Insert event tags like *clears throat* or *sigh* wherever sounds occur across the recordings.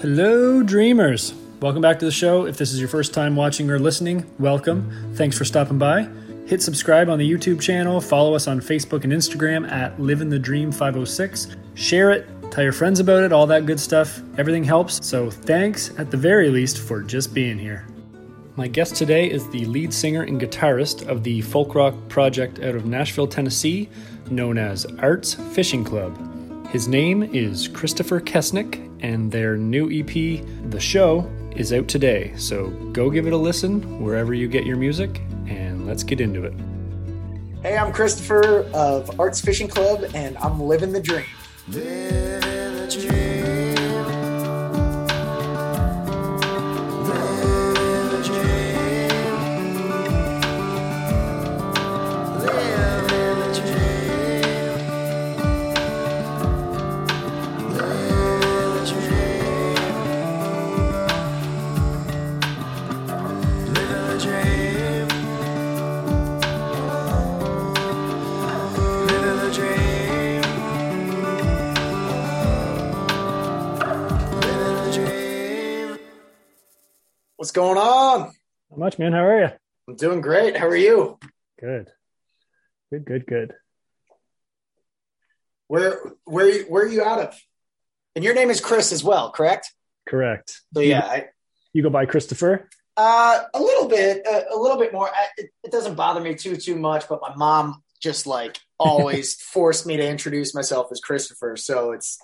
Hello, dreamers. Welcome back to the show. If this is your first time watching or listening, welcome. Thanks for stopping by. Hit subscribe on the YouTube channel, follow us on Facebook and Instagram at Living the Dream 506. Share it, tell your friends about it, all that good stuff. Everything helps. So, thanks at the very least for just being here. My guest today is the lead singer and guitarist of the folk rock project out of Nashville, Tennessee, known as Arts Fishing Club. His name is Christopher Kessenich, and their new EP, The Show, is out today. So go give it a listen wherever you get your music, and let's get into it. Hey, I'm Christopher of Arts Fishing Club, and I'm living the dream. What's going on? Not much, man. How are you? I'm doing great. How are you? Good. Good, good, good. Where where where are you out of? And your name is Chris as well, correct? Correct. So yeah, I, You go by Christopher? uh, a little bit, uh, a little bit more. I, it, it doesn't bother me too too much, but my mom just like *laughs* always forced me to introduce myself as Christopher. So it's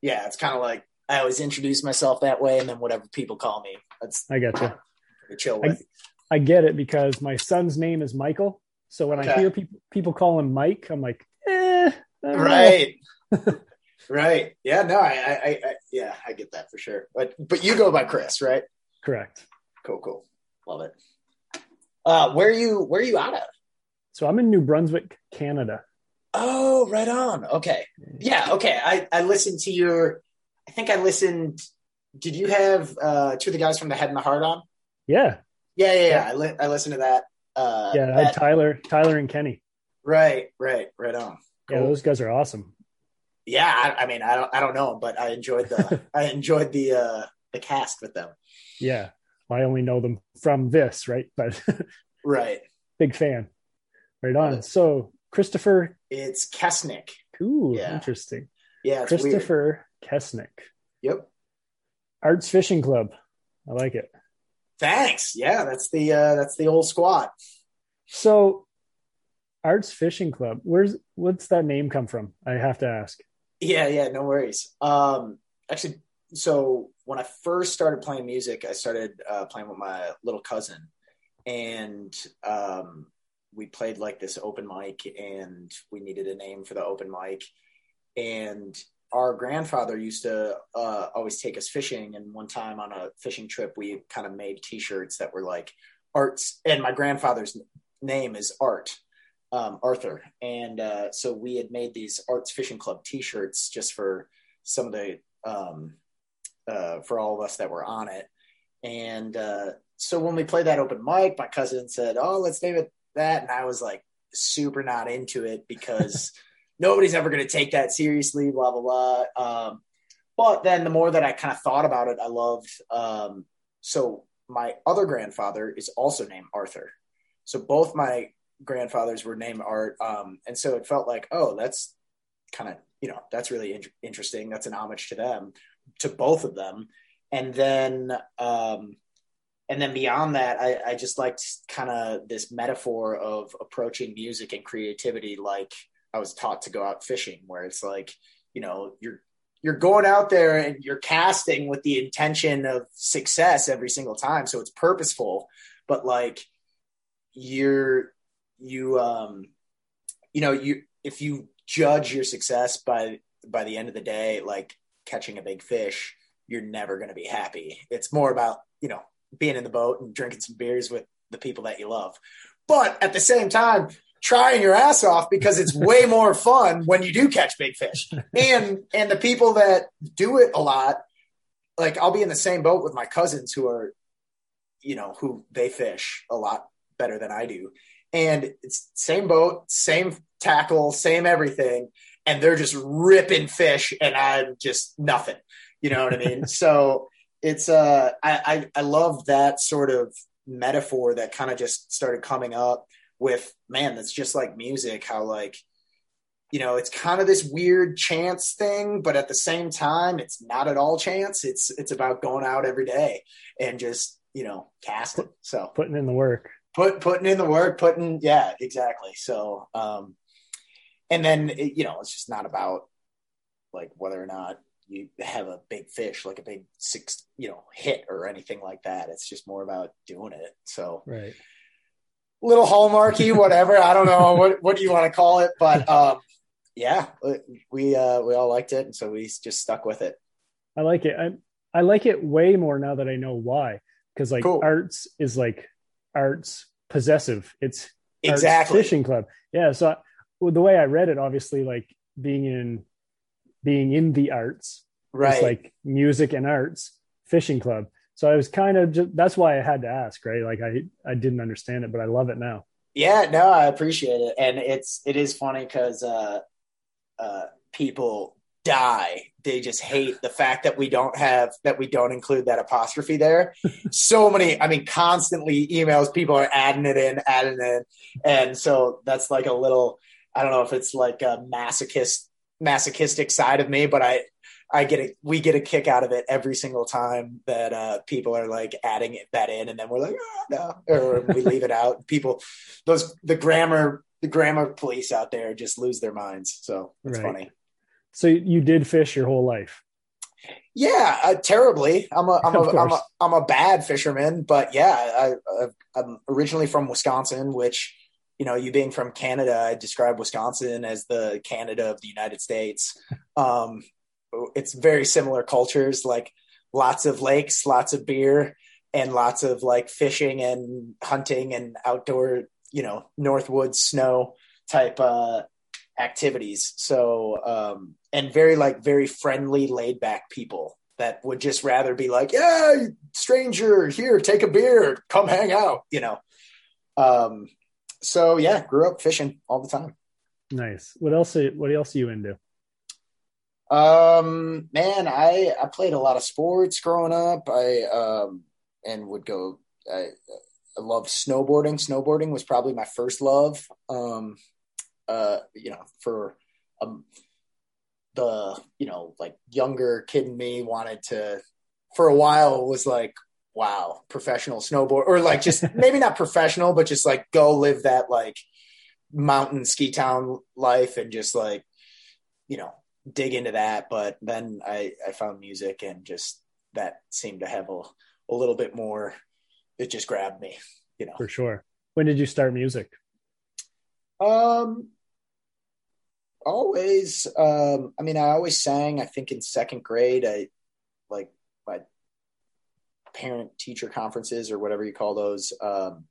yeah, it's kind of like I always introduce myself that way, and then whatever people call me, that's I got you. chill with. I get it because my son's name is Michael. So when I hear people people call him Mike, I'm like, eh. I right *laughs* right yeah no I, I i I- yeah i get that for sure but but you go by chris right Correct. cool cool love it uh where are you where are you out of So I'm in New Brunswick, Canada. oh right on okay yeah okay i i listened to your i think i listened did you have uh two of the guys from the head and the heart on Yeah. yeah yeah yeah i, li- I listened to that uh Yeah. I had that- Tyler, Tyler and Kenny. right right right on Yeah, those guys are awesome. yeah I, I mean i don't i don't know but i enjoyed the *laughs* i enjoyed the uh the cast with them Yeah. I only know them from this, right? *laughs* But right big fan. Right on. So Christopher, It's Kessenich. cool, Yeah. interesting. Yeah, it's weird. Christopher Kessenich, Yep. Arts Fishing Club. I like it. Thanks. Yeah, that's the uh that's the old squad. So, Arts Fishing Club. Where's what's that name come from? I have to ask. Yeah, yeah, no worries. Um actually so when I first started playing music, I started uh playing with my little cousin and um we played like this open mic and we needed a name for the open mic and our grandfather used to uh, always take us fishing. And one time on a fishing trip we kind of made t-shirts that were like arts. And my grandfather's name is art um, arthur. And uh, so we had made these arts fishing club t-shirts just for some of the um, uh, for all of us that were on it. And uh, so when we played that open mic my cousin said oh let's name it that. And i was like super not into it because *laughs* nobody's ever going to take that seriously blah blah blah. Um, but then the more that i kind of thought about it i loved um, so my other grandfather is also named arthur. So both my grandfathers were named art um, and so it felt like oh that's kind of you know that's really in- interesting. That's an homage to them to both of them. And then um, and then beyond that I, I just liked kind of this metaphor of approaching music and creativity like i was taught to go out fishing where it's like you know you're you're going out there and you're casting with the intention of success every single time. So it's purposeful but like you're you um you know you if you judge your success by by the end of the day like catching a big fish you're never to be happy. It's more about you know being in the boat and drinking some beers with the people that you love. But at the same time trying your ass off because it's way *laughs* more fun when you do catch big fish. And and the people that do it a lot like i'll be in the same boat with my cousins who are you know who they fish a lot better than i do. And it's same boat same tackle same everything. And they're just ripping fish and i'm just nothing. You know what i mean? *laughs* So it's uh I, I I love that sort of metaphor that kind of just started coming up with man that's just like music how like you know it's kind of this weird chance thing but at the same time it's not at all chance. It's it's about going out every day and just you know casting. So putting in the work. Put putting in the work putting yeah exactly. So um and then it, you know it's just not about like whether or not you have a big fish like a big six you know hit or anything like that. It's just more about doing it. So right little hallmarky whatever. I don't know. What what do you want to call it? But um yeah we uh we all liked it and so we just stuck with it. I like it. I i like it way more now that i know why because like cool. arts is like arts possessive. It's exactly. arts fishing club. Yeah so well, the way i read it obviously like being in being in the arts right. like music and arts fishing club so i was kind of just that's why i had to ask right? Like i i didn't understand it but i love it now. Yeah no i appreciate it. And it's it is funny because uh uh people die. They just hate the fact that we don't have that we don't include that apostrophe there. *laughs* So many i mean constantly emails people are adding it in adding it in. And so that's like a little i don't know if it's like a masochist masochistic side of me, but I I get a we get a kick out of it every single time that uh, people are like adding it, that in, and then we're like, oh, no, or we *laughs* leave it out. People, those the grammar the grammar police out there just lose their minds. So it's right. funny. So you did fish your whole life. Yeah, uh, terribly. I'm a I'm *laughs* a, I'm a I'm a bad fisherman, but yeah, I, I'm originally from Wisconsin, which you know, you being from Canada, I describe Wisconsin as the Canada of the United States. *laughs* Um, it's very similar cultures, like lots of lakes, lots of beer, and lots of like fishing and hunting and outdoor, you know, Northwoods snow type uh, activities. So, um, and very like very friendly, laid back people that would just rather be like, yeah, stranger, here, take a beer, come hang out, you know. Um, so yeah, grew up fishing all the time. Nice. What else? What else are you into? Um, man, I I played a lot of sports growing up. I um and would go. I, I loved snowboarding. Snowboarding was probably my first love. Um, uh, you know, for um, the you know like younger kid in me wanted to. For a while, was like, wow, professional snowboard or like just *laughs* maybe not professional, but just like go live that like mountain ski town life and just like, you know, dig into that. But then I, I found music and just that seemed to have a, a little bit more, it just grabbed me, you know. For sure. When did you start music? Um, always, um, I mean, I always sang, I think in second grade, I like my parent teacher conferences or whatever you call those. Um,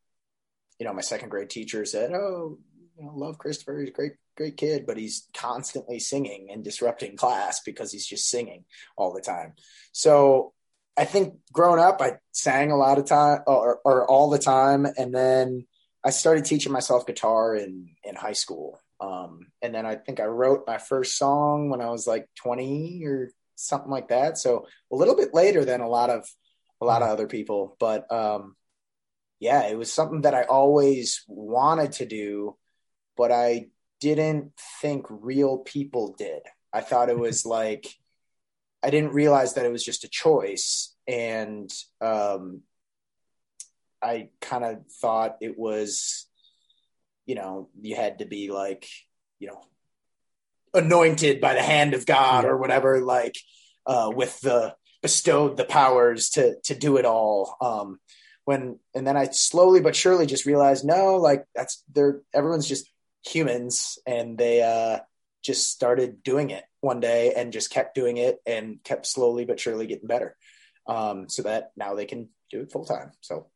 you know, my second grade teacher said, "Oh, you know, love Christopher. He's a great, great kid, but he's constantly singing and disrupting class because he's just singing all the time." So I think growing up, I sang a lot of time or, or all the time, and then I started teaching myself guitar in in high school. Um, and then I think I wrote my first song when I was like 20 or something like that. So a little bit later than a lot of a lot of other people. But um, yeah, it was something that I always wanted to do, but I didn't think real people did. I thought it was *laughs* like I didn't realize that it was just a choice, and um, I kind of thought it was, you know, you had to be like, you know, anointed by the hand of God or whatever, like uh, with the bestowed the powers to to do it all. Um, when and then I slowly but surely just realized no, like that's they're everyone's just humans and they uh, just started doing it one day and just kept doing it and kept slowly but surely getting better. Um, so that now they can do it full time. So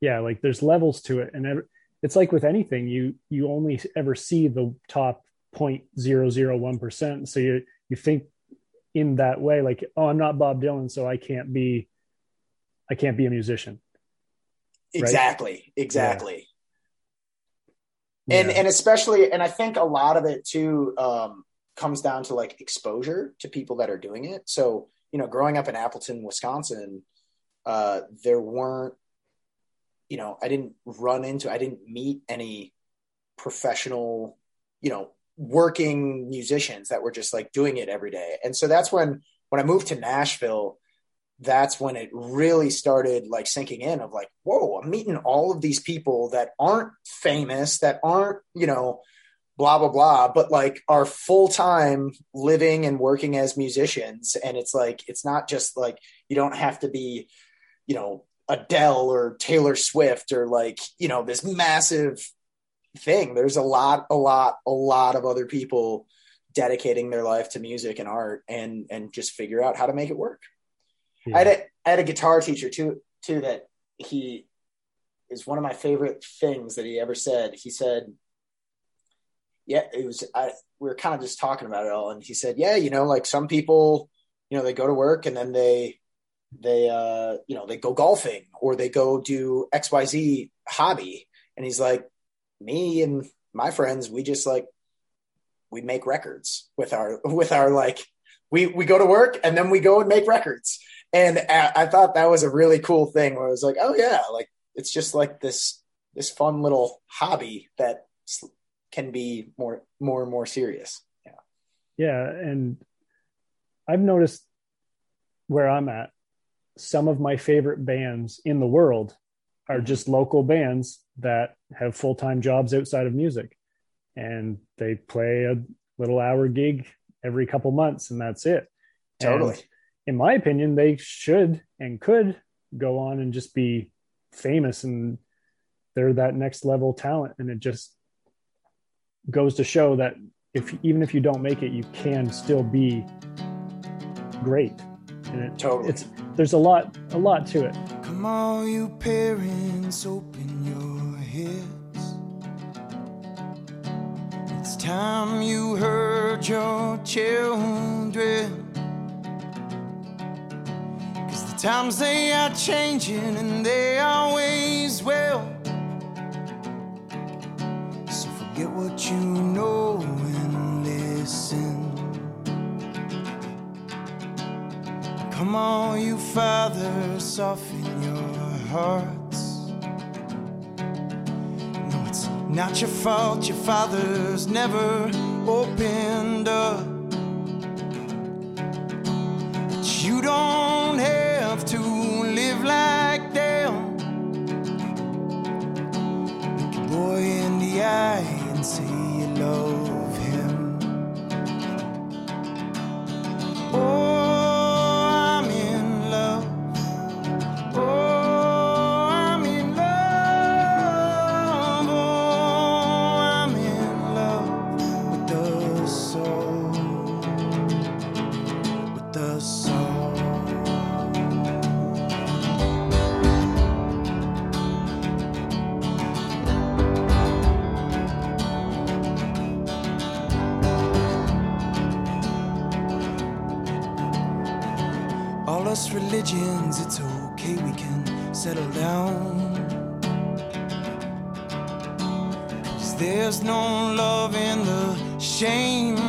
yeah, like there's levels to it, and it's like with anything, you you only ever see the top 0.001 percent. So you you think in that way like oh i'm not bob dylan so i can't be i can't be a musician exactly right? exactly. And yeah. and especially and i think a lot of it too um comes down to like exposure to people that are doing it so you know, growing up in Appleton, Wisconsin, uh, there weren't, you know, I didn't run into, I didn't meet any professional, you know, working musicians that were just like doing it every day. And so that's when, when I moved to Nashville, that's when it really started like sinking in of like, whoa, I'm meeting all of these people that aren't famous, that aren't, you know, blah, blah, blah, but like are full time living and working as musicians. And it's like, it's not just like, you don't have to be, you know, Adele or Taylor Swift or like, you know, this massive thing. There's a lot, a lot, a lot of other people dedicating their life to music and art and and just figure out how to make it work. Yeah. I had a I had a guitar teacher too too that he is one of my favorite things that he ever said. He said, "Yeah, it was." I we were kind of just talking about it all, and he said, "Yeah, you know, like some people, you know, they go to work and then they they uh you know they go golfing or they go do xyz hobby and he's like me and my friends we just like we make records with our *laughs* with our like we we go to work and then we go and make records and I, I thought that was a really cool thing where i was like oh yeah like it's just like this this fun little hobby that can be more more and more serious. Yeah. Yeah and i've noticed where i'm at some of my favorite bands in the world are just local bands that have full-time jobs outside of music. And they play a little hour gig every couple months and that's it. Totally. and in my opinion they should and could go on and just be famous and they're that next level talent. And it just goes to show that if even if you don't make it you can still be great. And it, totally. it's there's a lot a lot to it. Come on you parents open your heads. It's time you heard your children times they are changing and they always will so forget what you know and listen Come on, you fathers, soften your hearts. No, it's not your fault, your fathers never opened up. But you don't religions, it's okay, we can settle down. Cause there's no love in the shame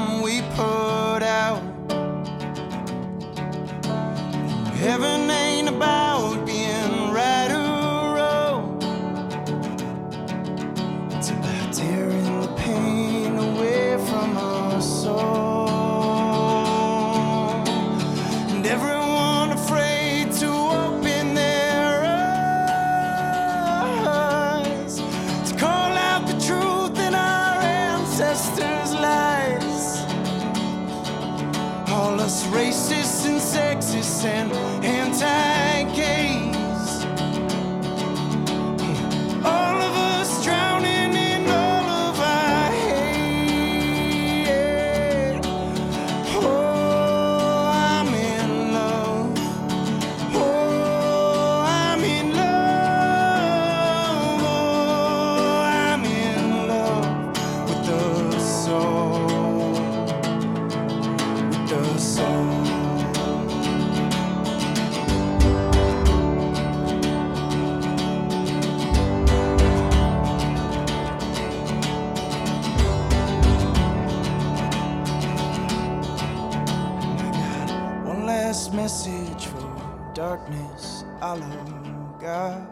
message for darkness. I love God.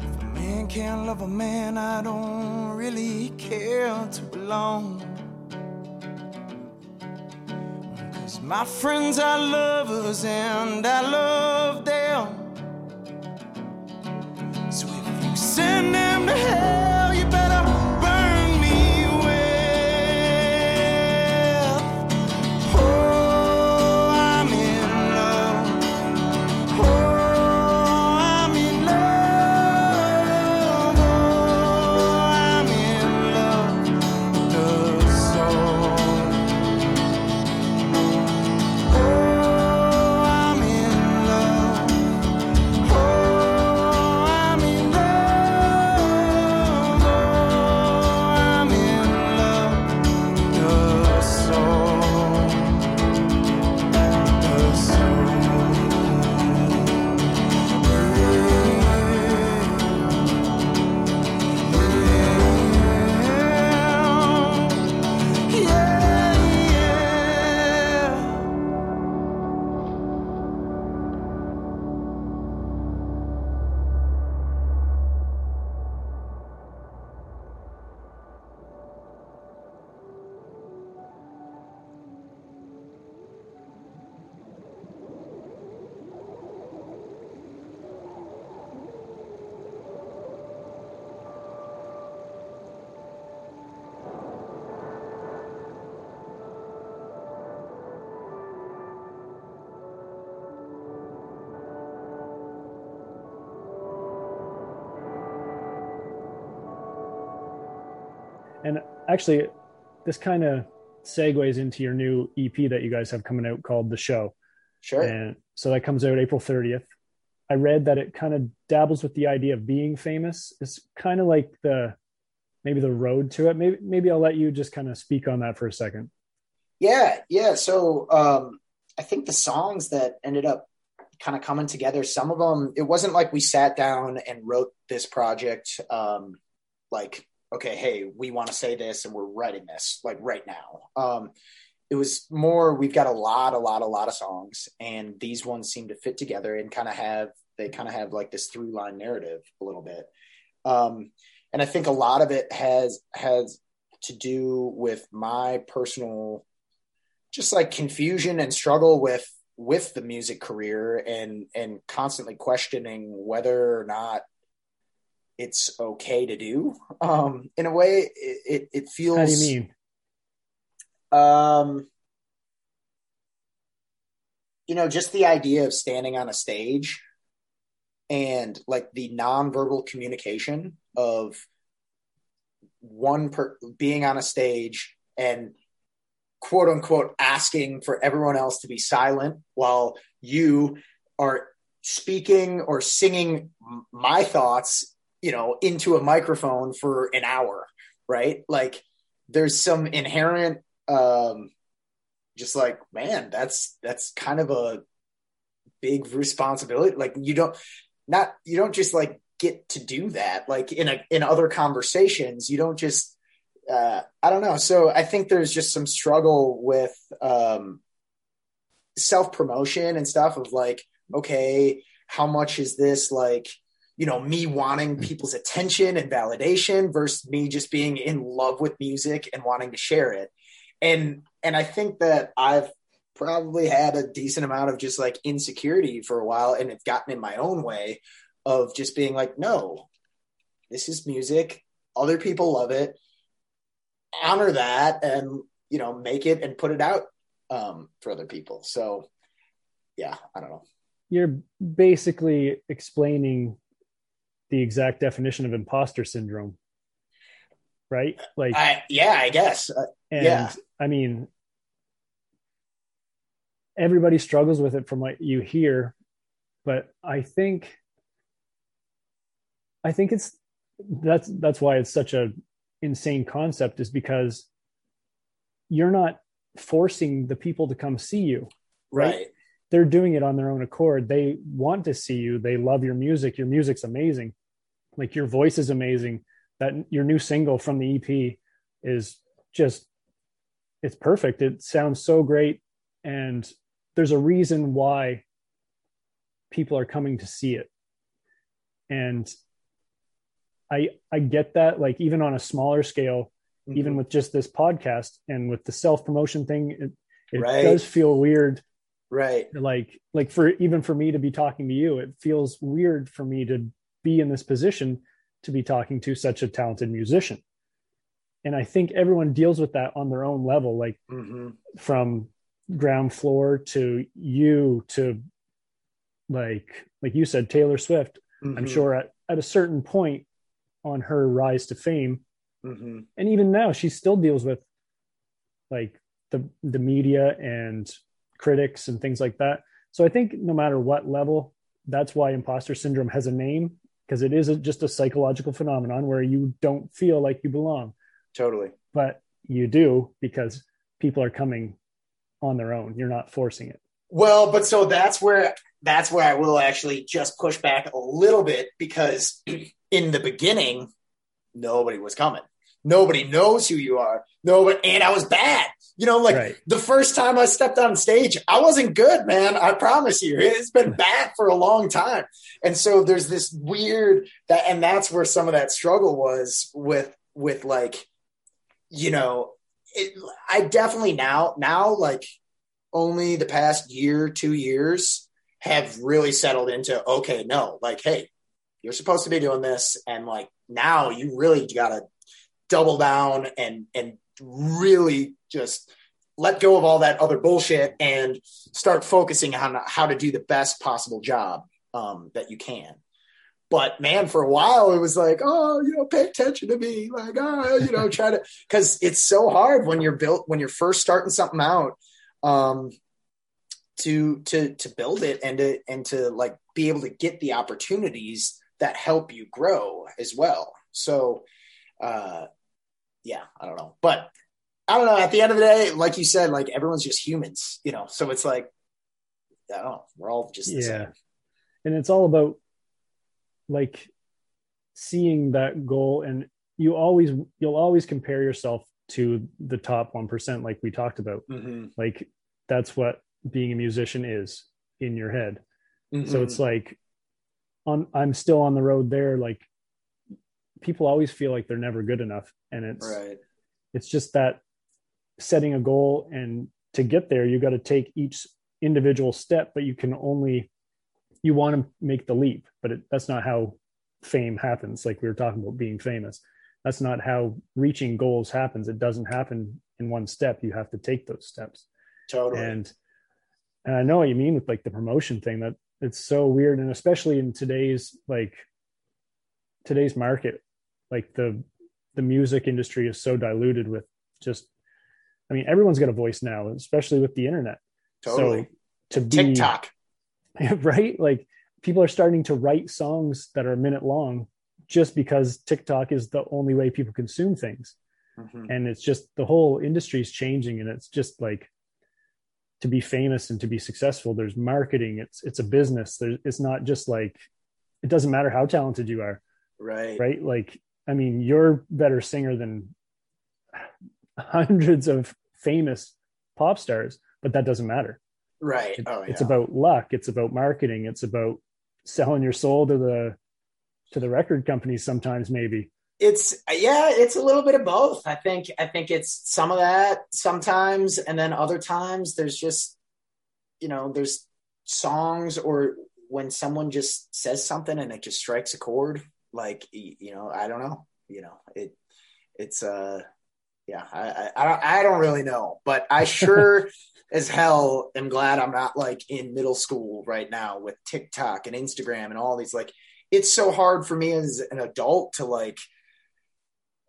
If a man can't love a man, I don't really care to belong. Cause my friends are lovers and I love them. So if you send them to hell, And actually, this kind of segues into your new EP that you guys have coming out called The Show. Sure. And so that comes out April 30th. I read that it kind of dabbles with the idea of being famous. It's kind of like the maybe the road to it. Maybe maybe I'll let you just kind of speak on that for a second. Yeah, yeah. So um, I think the songs that ended up kind of coming together, some of them, it wasn't like we sat down and wrote this project um, like, okay, hey, we want to say this and we're writing this like right now. Um, it was more, we've got a lot, a lot, a lot of songs, and these ones seem to fit together and kind of have, they kind of have like this through line narrative a little bit. Um, and I think a lot of it has, has to do with my personal just like confusion and struggle with with the music career and and constantly questioning whether or not it's okay to do um in a way it it, it feels How do you mean? um you know just the idea of standing on a stage and like the nonverbal communication of one per being on a stage and quote unquote asking for everyone else to be silent while you are speaking or singing my thoughts you know into a microphone for an hour right? Like there's some inherent um just like man that's that's kind of a big responsibility. Like you don't not you don't just like get to do that. Like in a in other conversations you don't just uh i don't know. So i think there's just some struggle with um self promotion and stuff of like okay how much is this like you know me wanting people's attention and validation versus me just being in love with music and wanting to share it. And and i think that i've probably had a decent amount of just like insecurity for a while and it's gotten in my own way of just being like no this is music. Other people love it. Honor that and you know make it and put it out um for other people. So yeah i don't know. You're basically explaining the exact definition of imposter syndrome, right? Like, i yeah i guess uh, and yeah. I mean, everybody struggles with it from what you hear, but I think, I think it's that's that's why it's such a insane concept is because you're not forcing the people to come see you Right. right they're doing it on their own accord. They want to see you. They love your music. Your music's amazing. Like your voice is amazing. That your new single from the EP is just it's perfect. It sounds so great and there's a reason why people are coming to see it and i i get that like even on a smaller scale mm-hmm. even with just this podcast and with the self promotion thing it, it right. does feel weird right like like for even for me to be talking to you it feels weird for me to be in this position to be talking to such a talented musician and i think everyone deals with that on their own level like mm-hmm. from ground floor to you to like like you said taylor swift mm-hmm. i'm sure at, at a certain point on her rise to fame mm-hmm. and even now she still deals with like the the media and critics and things like that so i think no matter what level that's why imposter syndrome has a name because it is a, just a psychological phenomenon where you don't feel like you belong. Totally. But you do because people are coming on their own. You're not forcing it. Well but so that's where that's where i will actually just push back a little bit because *clears throat* in the beginning nobody was coming nobody knows who you are. Nobody and i was bad. You know like right. the first time i stepped on stage i wasn't good man. I promise you. It's been bad for a long time. And so there's this weird that and that's where some of that struggle was with with like you know it, i definitely now now like only the past year two years have really settled into okay no like hey you're supposed to be doing this. And like now you really gotta double down and and really just let go of all that other bullshit and start focusing on how to do the best possible job um, that you can. But man, for a while it was like, oh, you know, pay attention to me, like, oh, you know, try to, because it's so hard when you're built when you're first starting something out, um, to to to build it and to and to like be able to get the opportunities that help you grow as well. So, uh, yeah, I don't know, but I don't know. At the end of the day, like you said, like everyone's just humans, you know. So it's like, I don't know. We're all just yeah, same. and it's all about like seeing that goal, and you always you'll always compare yourself to the top one percent, like we talked about. Mm-hmm. Like that's what being a musician is in your head. Mm-hmm. So it's like, on I'm still on the road there. Like people always feel like they're never good enough, and it's right. It's just that setting a goal and to get there you got to take each individual step but you can only you want to make the leap but it, that's not how fame happens. Like we were talking about being famous. That's not how reaching goals happens. It doesn't happen in one step. You have to take those steps. Totally. And and i know what you mean with like the promotion thing that it's so weird. And especially in today's like today's market like the the music industry is so diluted with just I mean, everyone's got a voice now, especially with the internet. Totally. So to be TikTok, *laughs* right? Like people are starting to write songs that are a minute long just because TikTok is the only way people consume things. Mm-hmm. And it's just the whole industry is changing, and it's just like to be famous and to be successful. There's marketing. It's it's a business. There's, it's not just like it doesn't matter how talented you are. Right. Right. Like I mean, you're better singer than hundreds of famous pop stars, but that doesn't matter. Right. It, oh, yeah. It's about luck. It's about marketing. It's about selling your soul to the to the record companies sometimes maybe it's yeah it's a little bit of both i think i think it's some of that sometimes and then other times there's just you know there's songs or when someone just says something and it just strikes a chord like you know i don't know you know it it's uh yeah, I, I, don't, I don't really know, but I *laughs* sure as hell am glad I'm not like in middle school right now with TikTok and Instagram and all these. Like, it's so hard for me as an adult to like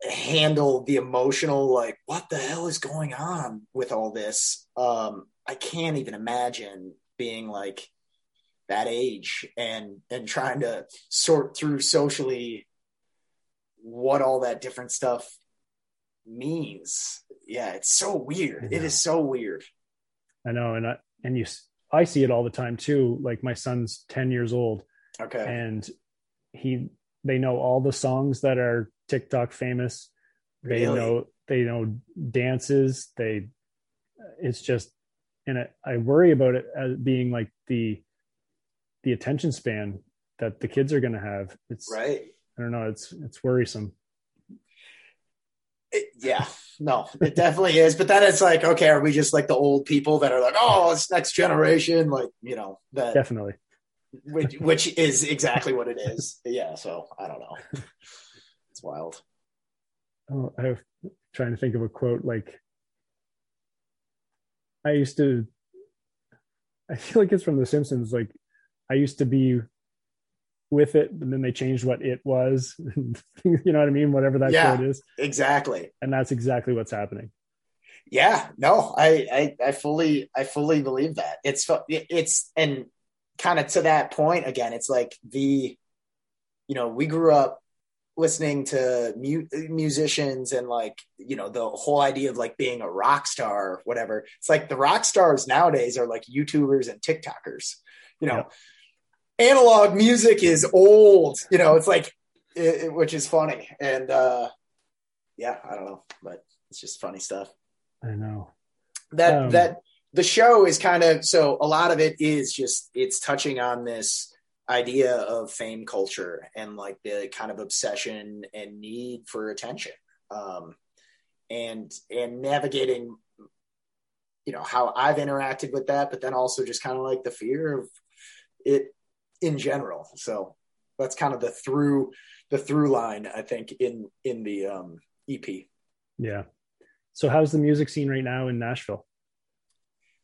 handle the emotional, like, what the hell is going on with all this? Um, I can't even imagine being like that age and and trying to sort through socially what all that different stuff means. Yeah, it's so weird. It is so weird. I know, and I and you, I see it all the time too. Like my son's ten years old. Okay. And he, they know all the songs that are TikTok famous. They really? know they know dances. They, it's just, and I, I worry about it as being like the the attention span that the kids are going to have. It's right. I don't know. It's it's worrisome. It, yeah, no, it definitely is. But then it's like, okay, are we just like the old people that are like, oh, it's next generation, like you know that Definitely. which, which is exactly what it is. Yeah, so I don't know. It's wild. Oh, I'm trying to think of a quote like I used to I feel like it's from The Simpsons. Like I used to be with it, and then they changed what it was. *laughs* you know what I mean? Whatever that Yeah. is. Exactly. And that's exactly what's happening. Yeah, no, I, I, I fully, I fully believe that. It's, it's, and kind of to that point again, it's like the, you know, we grew up listening to mu- musicians and like, you know, the whole idea of like being a rock star or whatever. It's like the rock stars nowadays are like YouTubers and TikTokers, you know, analog music is old, you know, it's like, it, it- which is funny. And, uh, yeah, I don't know, but it's just funny stuff I know. that Um, that the show is kind of so a lot of it is just it's touching on this idea of fame culture and like the kind of obsession and need for attention um and and navigating you know how i've interacted with that but then also just kind of like the fear of it in general so that's kind of the through the through line i think in in the um ep Yeah. So how's the music scene right now in Nashville?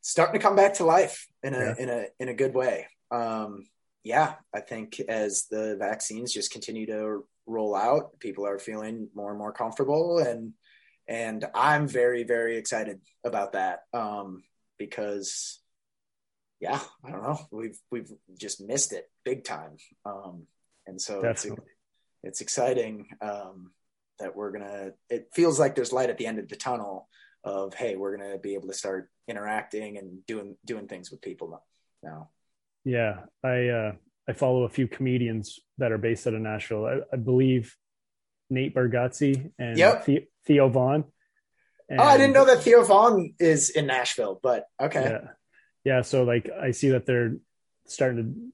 starting to come back to life in a Yeah. in a in a good way. Um, yeah, I think as the vaccines just continue to roll out, people are feeling more and more comfortable, and and I'm very very excited about that um, because yeah, I don't know, we've we've just missed it big time, um, and so it's, Definitely. it's exciting um, that we're gonna. It feels like there's light at the end of the tunnel of hey, we're gonna be able to start interacting and doing doing things with people now. Yeah. I uh I follow a few comedians that are based out of Nashville. I, I believe Nate Bargatze and Yep. The- Theo Von. oh, I didn't know that Theo Von is in Nashville, but okay. Yeah. Yeah. So like I see that they're starting to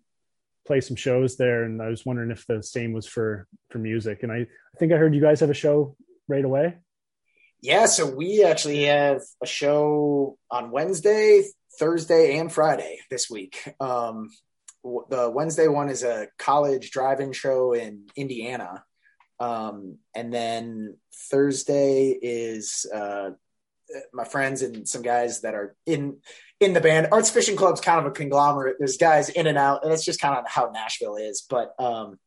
play some shows there and I was wondering if the same was for for music. And I, I think I heard you guys have a show right away. Yeah, so we actually have a show on Wednesday, Thursday, and Friday this week. Um, the Wednesday one is a college drive-in show in Indiana, um, and then Thursday is uh, my friends and some guys that are in in the band. Arts Fishing Club's kind of a conglomerate. There's guys in and out, and that's just kind of how Nashville is. But um,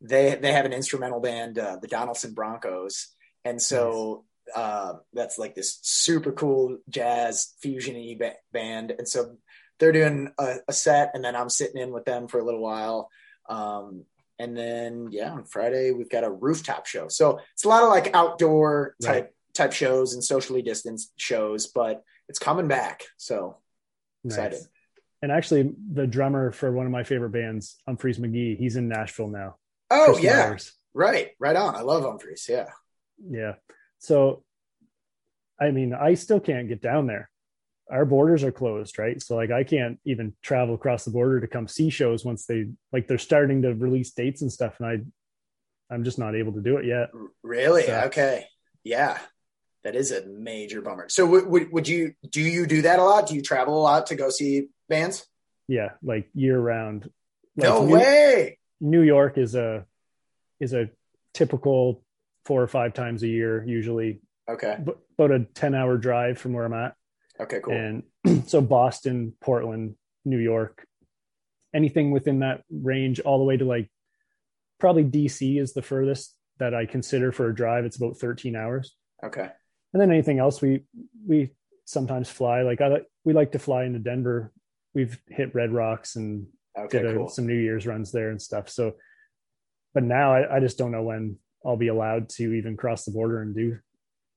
they they have an instrumental band, uh, the Donaldson Broncos, and so uh, that's like this super cool jazz fusion ba- band. And so they're doing a, a set, and then I'm sitting in with them for a little while. Um, and then yeah, on Friday we've got a rooftop show. So it's a lot of like outdoor type Right. Type shows and socially distanced shows, but it's coming back. So excited. Nice. And actually the drummer for one of my favorite bands, Umphrey's McGee, he's in Nashville now. Oh yeah, right, right on. I love Umphrey's. Yeah. Yeah. So, I mean, I still can't get down there. Our borders are closed, right? So, like, I can't even travel across the border to come see shows once they like they're starting to release dates and stuff, and I, I'm just not able to do it yet. Really? So- Okay. Yeah. That is a major bummer. So would, would would you do you do that a lot? Do you travel a lot to go see bands? Yeah, like year round. Like, No New, way. New York is a is a typical four or five times a year, usually, Okay. but about a ten hour drive from where I'm at. Okay, cool. and *clears throat* so Boston, Portland, New York, anything within that range, all the way to like probably DC is the furthest that I consider for a drive. It's about 13 hours, okay. And then anything else we we sometimes fly. Like I like we like to fly into Denver. We've hit Red Rocks and Okay, did a, cool. some New Year's runs there and stuff. So, but now I, I just don't know when I'll be allowed to even cross the border and do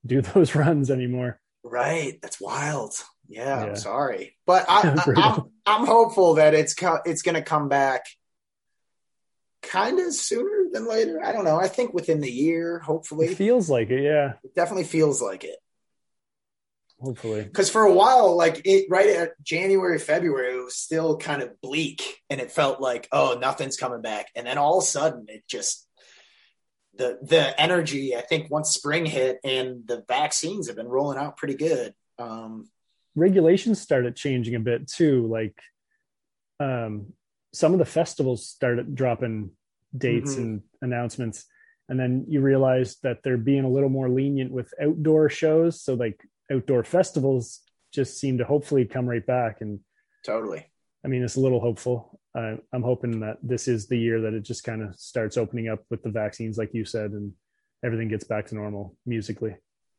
do *laughs* those runs anymore. Right. That's wild. Yeah, Yeah. I'm sorry. But I, *laughs* Brutal. I'm I'm hopeful that it's co- it's going to come back kind of sooner than later. I don't know. I think within the year, hopefully. It feels like it, yeah. It definitely feels like it. hopefully. Because for a while, like it, right at January, February, it was still kind of bleak, and it felt like, oh, nothing's coming back. And then all of a sudden, it just the the energy. I think once spring hit and the vaccines have been rolling out pretty good. Um, Regulations started changing a bit too. Like, um, some of the festivals started dropping dates Mhm. and announcements, and then you realize that they're being a little more lenient with outdoor shows. So like outdoor festivals just seem to hopefully come right back and totally. I mean, it's a little hopeful. Uh, I'm hoping that this is the year that it just kind of starts opening up with the vaccines, like you said, and everything gets back to normal musically.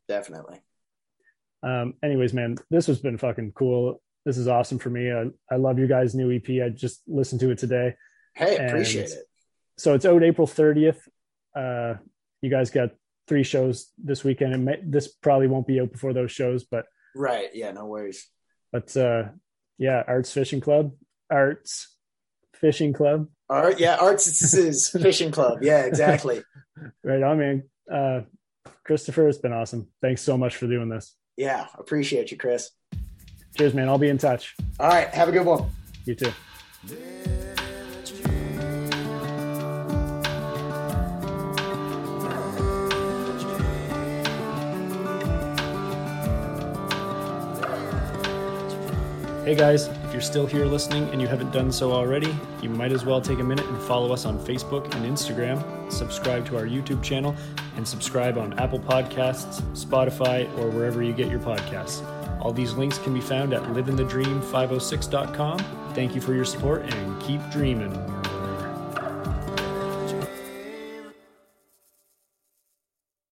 Definitely. Um, anyways, man, this has been fucking cool. This is awesome for me. I, I love you guys' new EP. I just listened to it today. Hey, And- appreciate it. So it's out April 30th. Uh, you guys got three shows this weekend. It may, this probably won't be out before those shows, but Right. Yeah. No worries. but uh, yeah, Arts Fishing Club, Arts Fishing Club. Art. Yeah. Arts is fishing club. Yeah. Exactly. *laughs* Right on, man. Uh, Christopher, it's been awesome. Thanks so much for doing this. Yeah. Appreciate you, Chris. Cheers, man. I'll be in touch. All right. Have a good one. You too. Hey guys, if you're still here listening and you haven't done so already, you might as well take a minute and follow us on Facebook and Instagram, subscribe to our YouTube channel, and subscribe on Apple Podcasts, Spotify, or wherever you get your podcasts. All these links can be found at livingthedream506.com. Thank you for your support and keep dreaming.